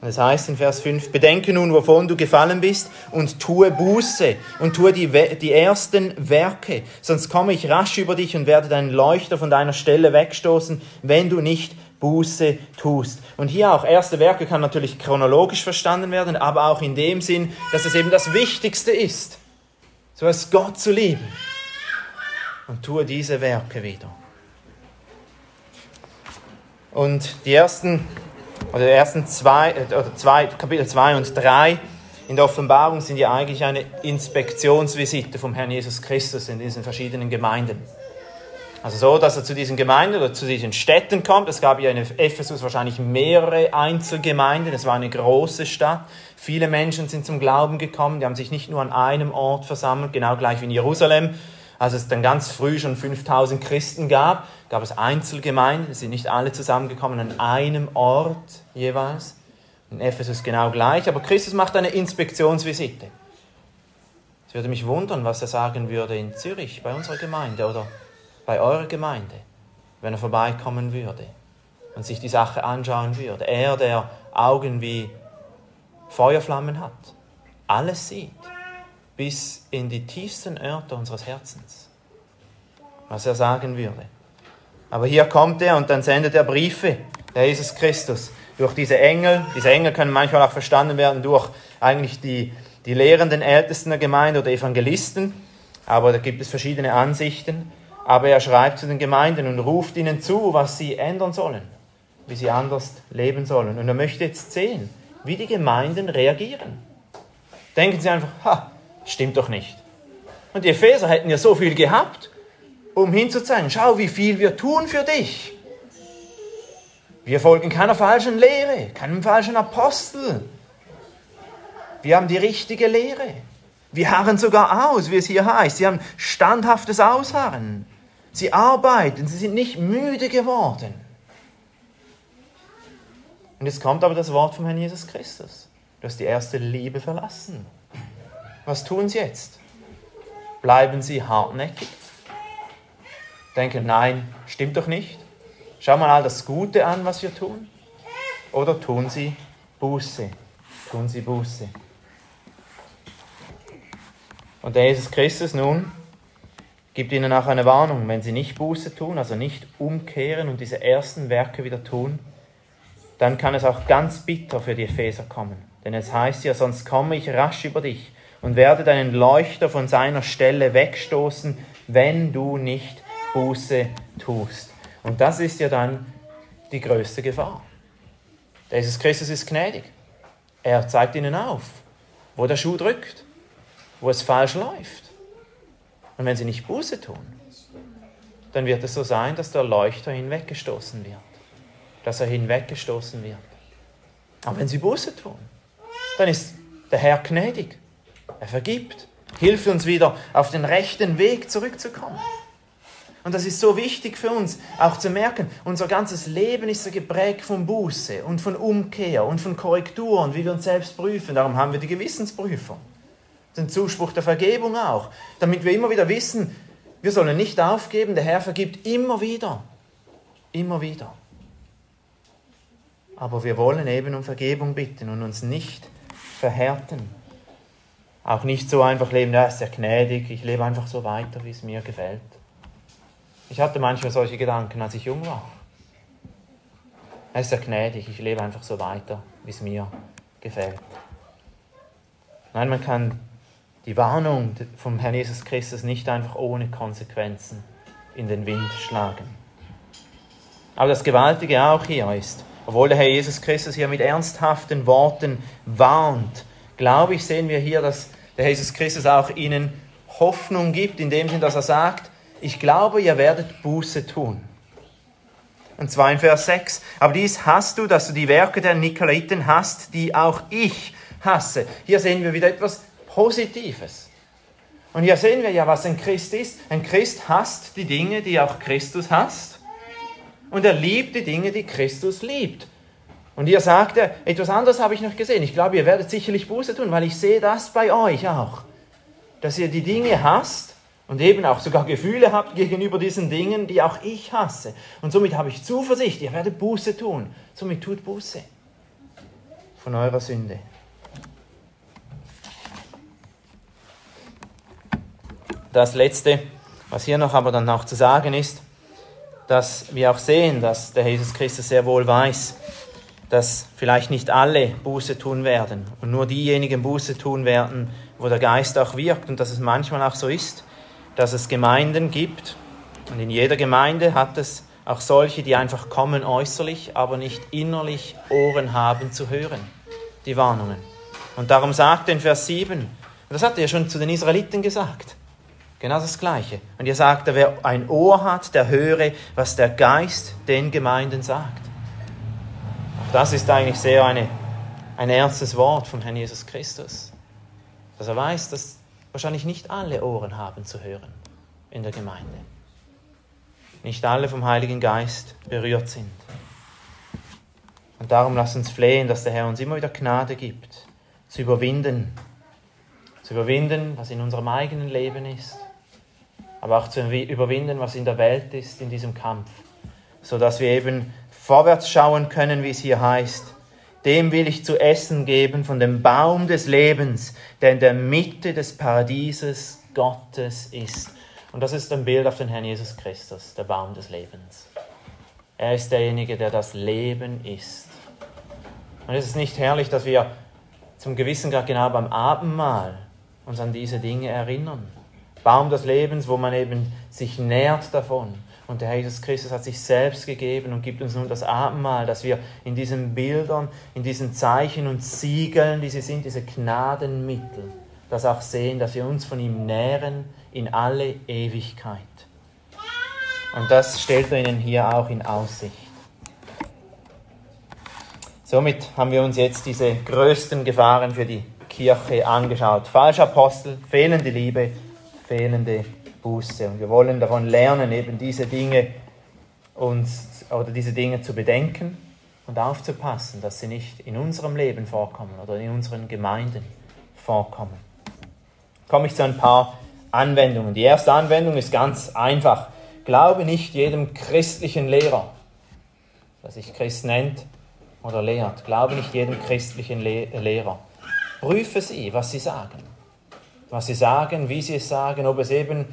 Das heißt in Vers 5, bedenke nun, wovon du gefallen bist und tue Buße und tue die, die ersten Werke, sonst komme ich rasch über dich und werde deinen Leuchter von deiner Stelle wegstoßen, wenn du nicht Buße tust. Und hier auch erste Werke kann natürlich chronologisch verstanden werden, aber auch in dem Sinn, dass es eben das Wichtigste ist, so als Gott zu lieben. Und tue diese Werke wieder. Und die ersten oder die ersten zwei, äh, oder zwei, Kapitel 2 und 3 in der Offenbarung sind ja eigentlich eine Inspektionsvisite vom Herrn Jesus Christus in diesen verschiedenen Gemeinden. Also so, dass er zu diesen Gemeinden oder zu diesen Städten kommt. Es gab ja in Ephesus wahrscheinlich mehrere Einzelgemeinden. Es war eine große Stadt. Viele Menschen sind zum Glauben gekommen. Die haben sich nicht nur an einem Ort versammelt, genau gleich wie in Jerusalem, als es dann ganz früh schon 5000 Christen gab, gab es Einzelgemeinden, sind nicht alle zusammengekommen an einem Ort jeweils. In Ephesus genau gleich, aber Christus macht eine Inspektionsvisite. Es würde mich wundern, was er sagen würde in Zürich, bei unserer Gemeinde oder bei eurer Gemeinde, wenn er vorbeikommen würde und sich die Sache anschauen würde. Er, der Augen wie Feuerflammen hat, alles sieht bis in die tiefsten Örter unseres Herzens, was er sagen würde. Aber hier kommt er und dann sendet er Briefe, der Jesus Christus, durch diese Engel. Diese Engel können manchmal auch verstanden werden durch eigentlich die, die lehrenden Ältesten der Gemeinde oder Evangelisten, aber da gibt es verschiedene Ansichten. Aber er schreibt zu den Gemeinden und ruft ihnen zu, was sie ändern sollen, wie sie anders leben sollen. Und er möchte jetzt sehen, wie die Gemeinden reagieren. Denken sie einfach, ha, Stimmt doch nicht. Und die Epheser hätten ja so viel gehabt, um hinzuzeigen, schau, wie viel wir tun für dich. Wir folgen keiner falschen Lehre, keinem falschen Apostel. Wir haben die richtige Lehre. Wir harren sogar aus, wie es hier heißt. Sie haben standhaftes Ausharren. Sie arbeiten, sie sind nicht müde geworden. Und jetzt kommt aber das Wort vom Herrn Jesus Christus. Du hast die erste Liebe verlassen. Was tun sie jetzt? Bleiben sie hartnäckig? Denken, nein, stimmt doch nicht. Schau mal all das Gute an, was wir tun. Oder tun sie Buße? Tun sie Buße? Und der Jesus Christus nun gibt ihnen auch eine Warnung, wenn sie nicht Buße tun, also nicht umkehren und diese ersten Werke wieder tun, dann kann es auch ganz bitter für die Epheser kommen. Denn es heißt ja, sonst komme ich rasch über dich und werde deinen Leuchter von seiner Stelle wegstoßen, wenn du nicht Buße tust. Und das ist ja dann die größte Gefahr. Jesus Christus ist gnädig. Er zeigt ihnen auf, wo der Schuh drückt, wo es falsch läuft. Und wenn sie nicht Buße tun, dann wird es so sein, dass der Leuchter hinweggestoßen wird. Dass er hinweggestoßen wird. Aber wenn sie Buße tun, dann ist der Herr gnädig. Er vergibt, hilft uns wieder auf den rechten Weg zurückzukommen. Und das ist so wichtig für uns, auch zu merken, unser ganzes Leben ist so geprägt von Buße und von Umkehr und von Korrekturen, wie wir uns selbst prüfen. Darum haben wir die Gewissensprüfung, den Zuspruch der Vergebung auch, damit wir immer wieder wissen, wir sollen nicht aufgeben, der Herr vergibt immer wieder, immer wieder. Aber wir wollen eben um Vergebung bitten und uns nicht verhärten. Auch nicht so einfach leben, er ist ja gnädig, ich lebe einfach so weiter, wie es mir gefällt. Ich hatte manchmal solche Gedanken, als ich jung war. Er ist ja gnädig, ich lebe einfach so weiter, wie es mir gefällt. Nein, man kann die Warnung vom Herrn Jesus Christus nicht einfach ohne Konsequenzen in den Wind schlagen. Aber das Gewaltige auch hier ist, obwohl der Herr Jesus Christus hier mit ernsthaften Worten warnt, glaube ich, sehen wir hier, dass der Jesus Christus auch ihnen Hoffnung gibt, in dem Sinne, dass er sagt, ich glaube, ihr werdet Buße tun. Und zwar in Vers 6. Aber dies hast du, dass du die Werke der Nikolaiten hast, die auch ich hasse. Hier sehen wir wieder etwas Positives. Und hier sehen wir ja, was ein Christ ist. Ein Christ hasst die Dinge, die auch Christus hasst. Und er liebt die Dinge, die Christus liebt. Und hier sagt er, etwas anderes habe ich noch gesehen. Ich glaube, ihr werdet sicherlich Buße tun, weil ich sehe das bei euch auch. Dass ihr die Dinge hasst und eben auch sogar Gefühle habt gegenüber diesen Dingen, die auch ich hasse. Und somit habe ich Zuversicht, ihr werdet Buße tun. Somit tut Buße von eurer Sünde. Das Letzte, was hier noch aber dann noch zu sagen ist, dass wir auch sehen, dass der Jesus Christus sehr wohl weiß, dass vielleicht nicht alle Buße tun werden und nur diejenigen Buße tun werden, wo der Geist auch wirkt und dass es manchmal auch so ist, dass es Gemeinden gibt und in jeder Gemeinde hat es auch solche, die einfach kommen äußerlich, aber nicht innerlich Ohren haben zu hören, die Warnungen. Und darum sagt er in Vers 7, und das hat er ja schon zu den Israeliten gesagt, genau das Gleiche. Und ihr sagt, wer ein Ohr hat, der höre, was der Geist den Gemeinden sagt. Das ist eigentlich sehr eine, ein ernstes Wort von Herrn Jesus Christus, dass er weiß, dass wahrscheinlich nicht alle Ohren haben zu hören in der Gemeinde. Nicht alle vom Heiligen Geist berührt sind. Und darum lasst uns flehen, dass der Herr uns immer wieder Gnade gibt, zu überwinden. Zu überwinden, was in unserem eigenen Leben ist, aber auch zu überwinden, was in der Welt ist, in diesem Kampf, sodass wir eben vorwärts schauen können, wie es hier heißt, dem will ich zu essen geben von dem Baum des Lebens, der in der Mitte des Paradieses Gottes ist. Und das ist ein Bild auf den Herrn Jesus Christus, der Baum des Lebens. Er ist derjenige, der das Leben ist. Und es ist nicht herrlich, dass wir zum gewissen Grad genau beim Abendmahl uns an diese Dinge erinnern. Baum des Lebens, wo man eben sich nährt davon, und der Herr Jesus Christus hat sich selbst gegeben und gibt uns nun das Abendmahl, dass wir in diesen Bildern, in diesen Zeichen und Siegeln, die sie sind, diese Gnadenmittel, das auch sehen, dass wir uns von ihm nähren in alle Ewigkeit. Und das stellt er ihnen hier auch in Aussicht. Somit haben wir uns jetzt diese größten Gefahren für die Kirche angeschaut. Falschapostel, fehlende Liebe, fehlende Buße. Und wir wollen davon lernen, eben diese Dinge uns oder diese Dinge zu bedenken und aufzupassen, dass sie nicht in unserem Leben vorkommen oder in unseren Gemeinden vorkommen. Komme ich zu ein paar Anwendungen. Die erste Anwendung ist ganz einfach. Glaube nicht jedem christlichen Lehrer, der sich Christ nennt oder lehrt. Glaube nicht jedem christlichen Lehrer. Prüfe sie, was sie sagen. Was sie sagen, wie sie es sagen, ob es eben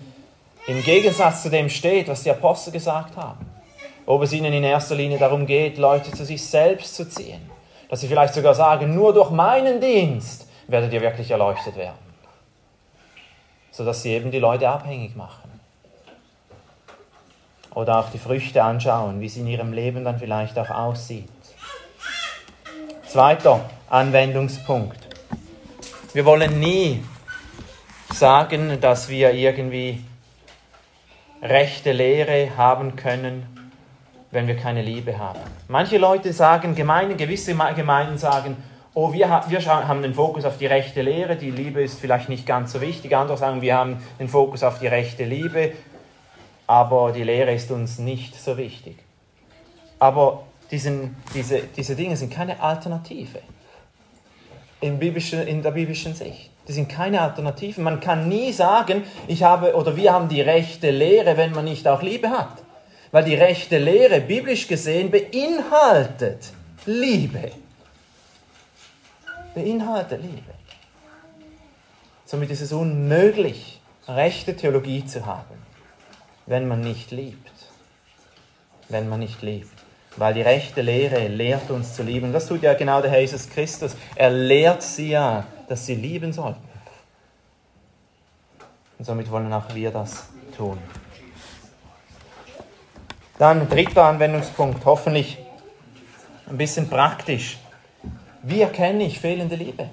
im Gegensatz zu dem steht, was die Apostel gesagt haben. Ob es ihnen in erster Linie darum geht, Leute zu sich selbst zu ziehen. Dass sie vielleicht sogar sagen, nur durch meinen Dienst werdet ihr wirklich erleuchtet werden. Sodass sie eben die Leute abhängig machen. Oder auch die Früchte anschauen, wie es in ihrem Leben dann vielleicht auch aussieht. Zweiter Anwendungspunkt. Wir wollen nie sagen, dass wir irgendwie rechte Lehre haben können, wenn wir keine Liebe haben. Manche Leute sagen, Gemeinden, gewisse Gemeinden sagen, oh, wir, haben den Fokus auf die rechte Lehre, die Liebe ist vielleicht nicht ganz so wichtig. Andere sagen, wir haben den Fokus auf die rechte Liebe, aber die Lehre ist uns nicht so wichtig. Aber diesen, diese, diese Dinge sind keine Alternative in, biblischen, in der biblischen Sicht. Die sind keine Alternativen. Man kann nie sagen, ich habe oder wir haben die rechte Lehre, wenn man nicht auch Liebe hat. Weil die rechte Lehre, biblisch gesehen, beinhaltet Liebe. Beinhaltet Liebe. Somit ist es unmöglich, rechte Theologie zu haben, wenn man nicht liebt. Wenn man nicht liebt. Weil die rechte Lehre lehrt uns zu lieben. Das tut ja genau der Herr Jesus Christus. Er lehrt sie ja dass sie lieben sollten. Und somit wollen auch wir das tun. Dann dritter Anwendungspunkt, hoffentlich ein bisschen praktisch. Wie erkenne ich fehlende Liebe?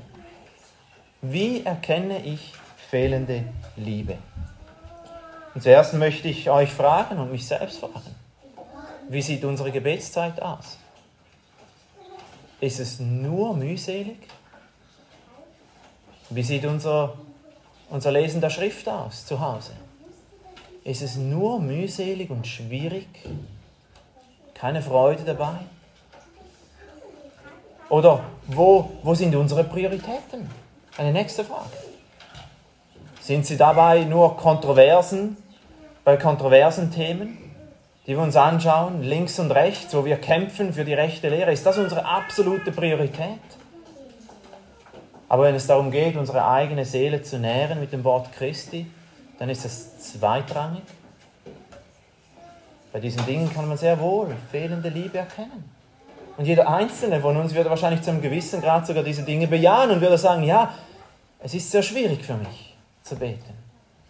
Wie erkenne ich fehlende Liebe? Und zuerst möchte ich euch fragen und mich selbst fragen, wie sieht unsere Gebetszeit aus? Ist es nur mühselig? Wie sieht unser, unser Lesen der Schrift aus zu Hause? Ist es nur mühselig und schwierig? Keine Freude dabei? Oder wo, wo sind unsere Prioritäten? Eine nächste Frage. Sind sie dabei nur Kontroversen, bei kontroversen Themen, die wir uns anschauen, links und rechts, wo wir kämpfen für die rechte Lehre? Ist das unsere absolute Priorität? Aber wenn es darum geht, unsere eigene Seele zu nähren mit dem Wort Christi, dann ist das zweitrangig. Bei diesen Dingen kann man sehr wohl fehlende Liebe erkennen. Und jeder Einzelne von uns würde wahrscheinlich zu einem gewissen Grad sogar diese Dinge bejahen und würde sagen, ja, es ist sehr schwierig für mich zu beten.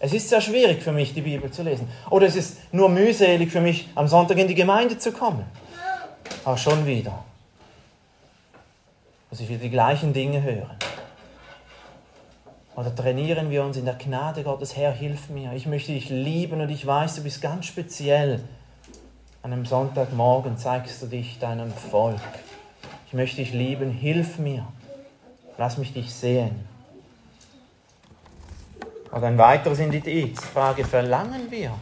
Es ist sehr schwierig für mich, die Bibel zu lesen. Oder es ist nur mühselig für mich, am Sonntag in die Gemeinde zu kommen. Aber schon wieder. Muss ich wieder die gleichen Dinge hören. Oder trainieren wir uns in der Gnade Gottes, Herr, hilf mir. Ich möchte dich lieben und ich weiß, du bist ganz speziell. An einem Sonntagmorgen zeigst du dich deinem Volk. Ich möchte dich lieben, hilf mir. Lass mich dich sehen. Oder ein weiteres Indiz, Frage, verlangen wir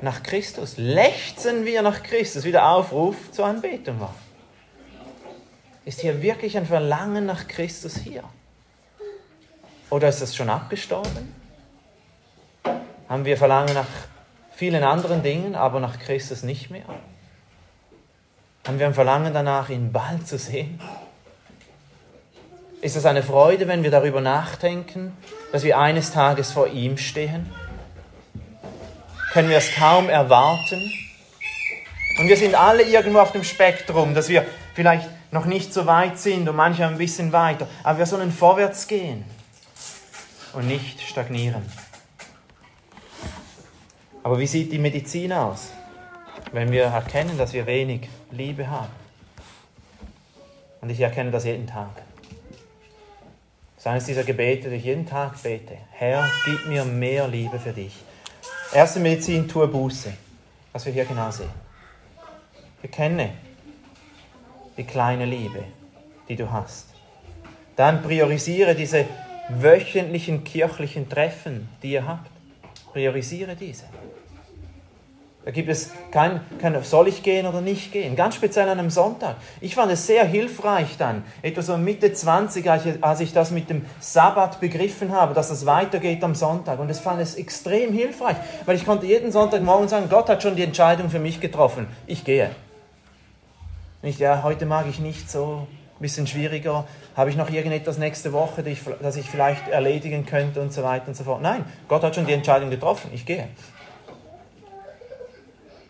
nach Christus? Lechzen wir nach Christus? Wie der Aufruf zur Anbetung war. Ist hier wirklich ein Verlangen nach Christus hier? Oder ist das schon abgestorben? Haben wir Verlangen nach vielen anderen Dingen, aber nach Christus nicht mehr? Haben wir ein Verlangen danach, ihn bald zu sehen? Ist es eine Freude, wenn wir darüber nachdenken, dass wir eines Tages vor ihm stehen? Können wir es kaum erwarten? Und wir sind alle irgendwo auf dem Spektrum, dass wir vielleicht noch nicht so weit sind und manche ein bisschen weiter, aber wir sollen vorwärts gehen und nicht stagnieren. Aber wie sieht die Medizin aus, wenn wir erkennen, dass wir wenig Liebe haben? Und ich erkenne das jeden Tag. Das ist eines dieser Gebete, die ich jeden Tag bete. Herr, gib mir mehr Liebe für dich. Erste Medizin, tue Buße. Was wir hier genau sehen. Bekenne die kleine Liebe, die du hast. Dann priorisiere diese wöchentlichen kirchlichen Treffen, die ihr habt. Priorisiere diese. Da gibt es kein, kein, soll ich gehen oder nicht gehen. Ganz speziell an einem Sonntag. Ich fand es sehr hilfreich dann, etwa so Mitte 20, als ich das mit dem Sabbat begriffen habe, dass das weitergeht am Sonntag. Und es fand es extrem hilfreich, weil ich konnte jeden Sonntagmorgen sagen, Gott hat schon die Entscheidung für mich getroffen. Ich gehe. Nicht, ja, heute mag ich nicht so, ein bisschen schwieriger. Habe ich noch irgendetwas nächste Woche, das ich vielleicht erledigen könnte und so weiter und so fort. Nein, Gott hat schon die Entscheidung getroffen. Ich gehe.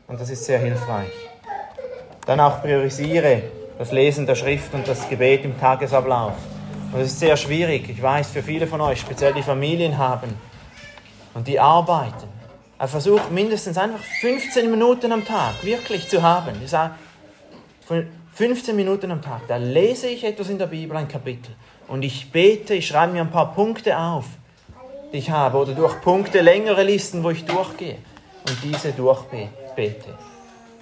Und das ist sehr hilfreich. Dann auch priorisiere das Lesen der Schrift und das Gebet im Tagesablauf. Und das ist sehr schwierig. Ich weiß, für viele von euch, speziell die Familien haben und die arbeiten. Aber versucht mindestens einfach 15 Minuten am Tag wirklich zu haben. Ich sage, 15 Minuten am Tag, da lese ich etwas in der Bibel, ein Kapitel. Und ich bete, ich schreibe mir ein paar Punkte auf, die ich habe. Oder durch Punkte längere Listen, wo ich durchgehe. Und diese durchbete.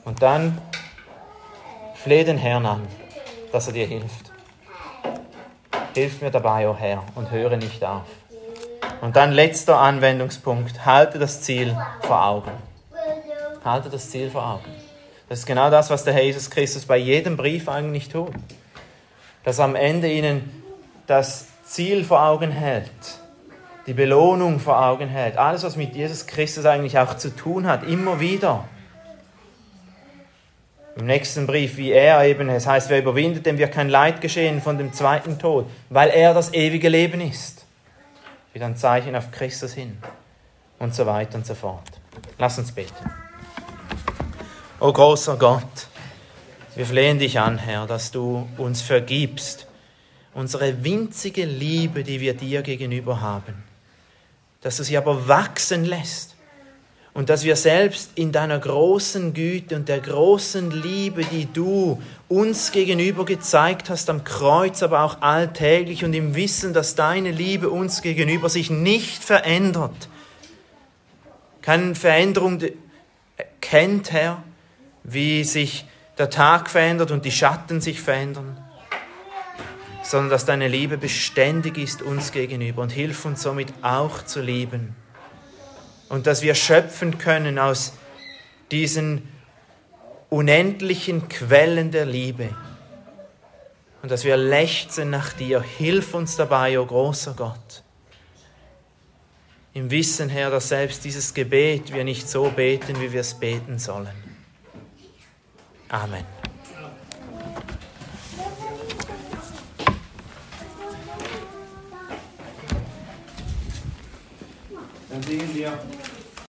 Und dann flehe den Herrn an, dass er dir hilft. Hilf mir dabei, o oh Herr, und höre nicht auf. Und dann letzter Anwendungspunkt. Halte das Ziel vor Augen. Halte das Ziel vor Augen. Das ist genau das, was der Herr Jesus Christus bei jedem Brief eigentlich tut. Dass am Ende ihnen das Ziel vor Augen hält, die Belohnung vor Augen hält, alles, was mit Jesus Christus eigentlich auch zu tun hat, immer wieder. Im nächsten Brief, wie er eben, es heißt, wer überwindet, dem wird kein Leid geschehen von dem zweiten Tod, weil er das ewige Leben ist. Wieder ein Zeichen auf Christus hin und so weiter und so fort. Lass uns beten. O großer Gott, wir flehen dich an, Herr, dass du uns vergibst, unsere winzige Liebe, die wir dir gegenüber haben. dass du sie aber wachsen lässt und dass wir selbst in deiner großen Güte und der großen Liebe, die du uns gegenüber gezeigt hast am Kreuz, aber auch alltäglich und im Wissen, dass deine Liebe uns gegenüber sich nicht verändert, keine Veränderung kennt, Herr, wie sich der Tag verändert und die Schatten sich verändern, sondern dass deine Liebe beständig ist uns gegenüber und hilf uns somit auch zu lieben und dass wir schöpfen können aus diesen unendlichen Quellen der Liebe und dass wir lechzen nach dir. Hilf uns dabei, o oh großer Gott. Im Wissen, Herr, dass selbst dieses Gebet wir nicht so beten, wie wir es beten sollen. Amen. Dann singen wir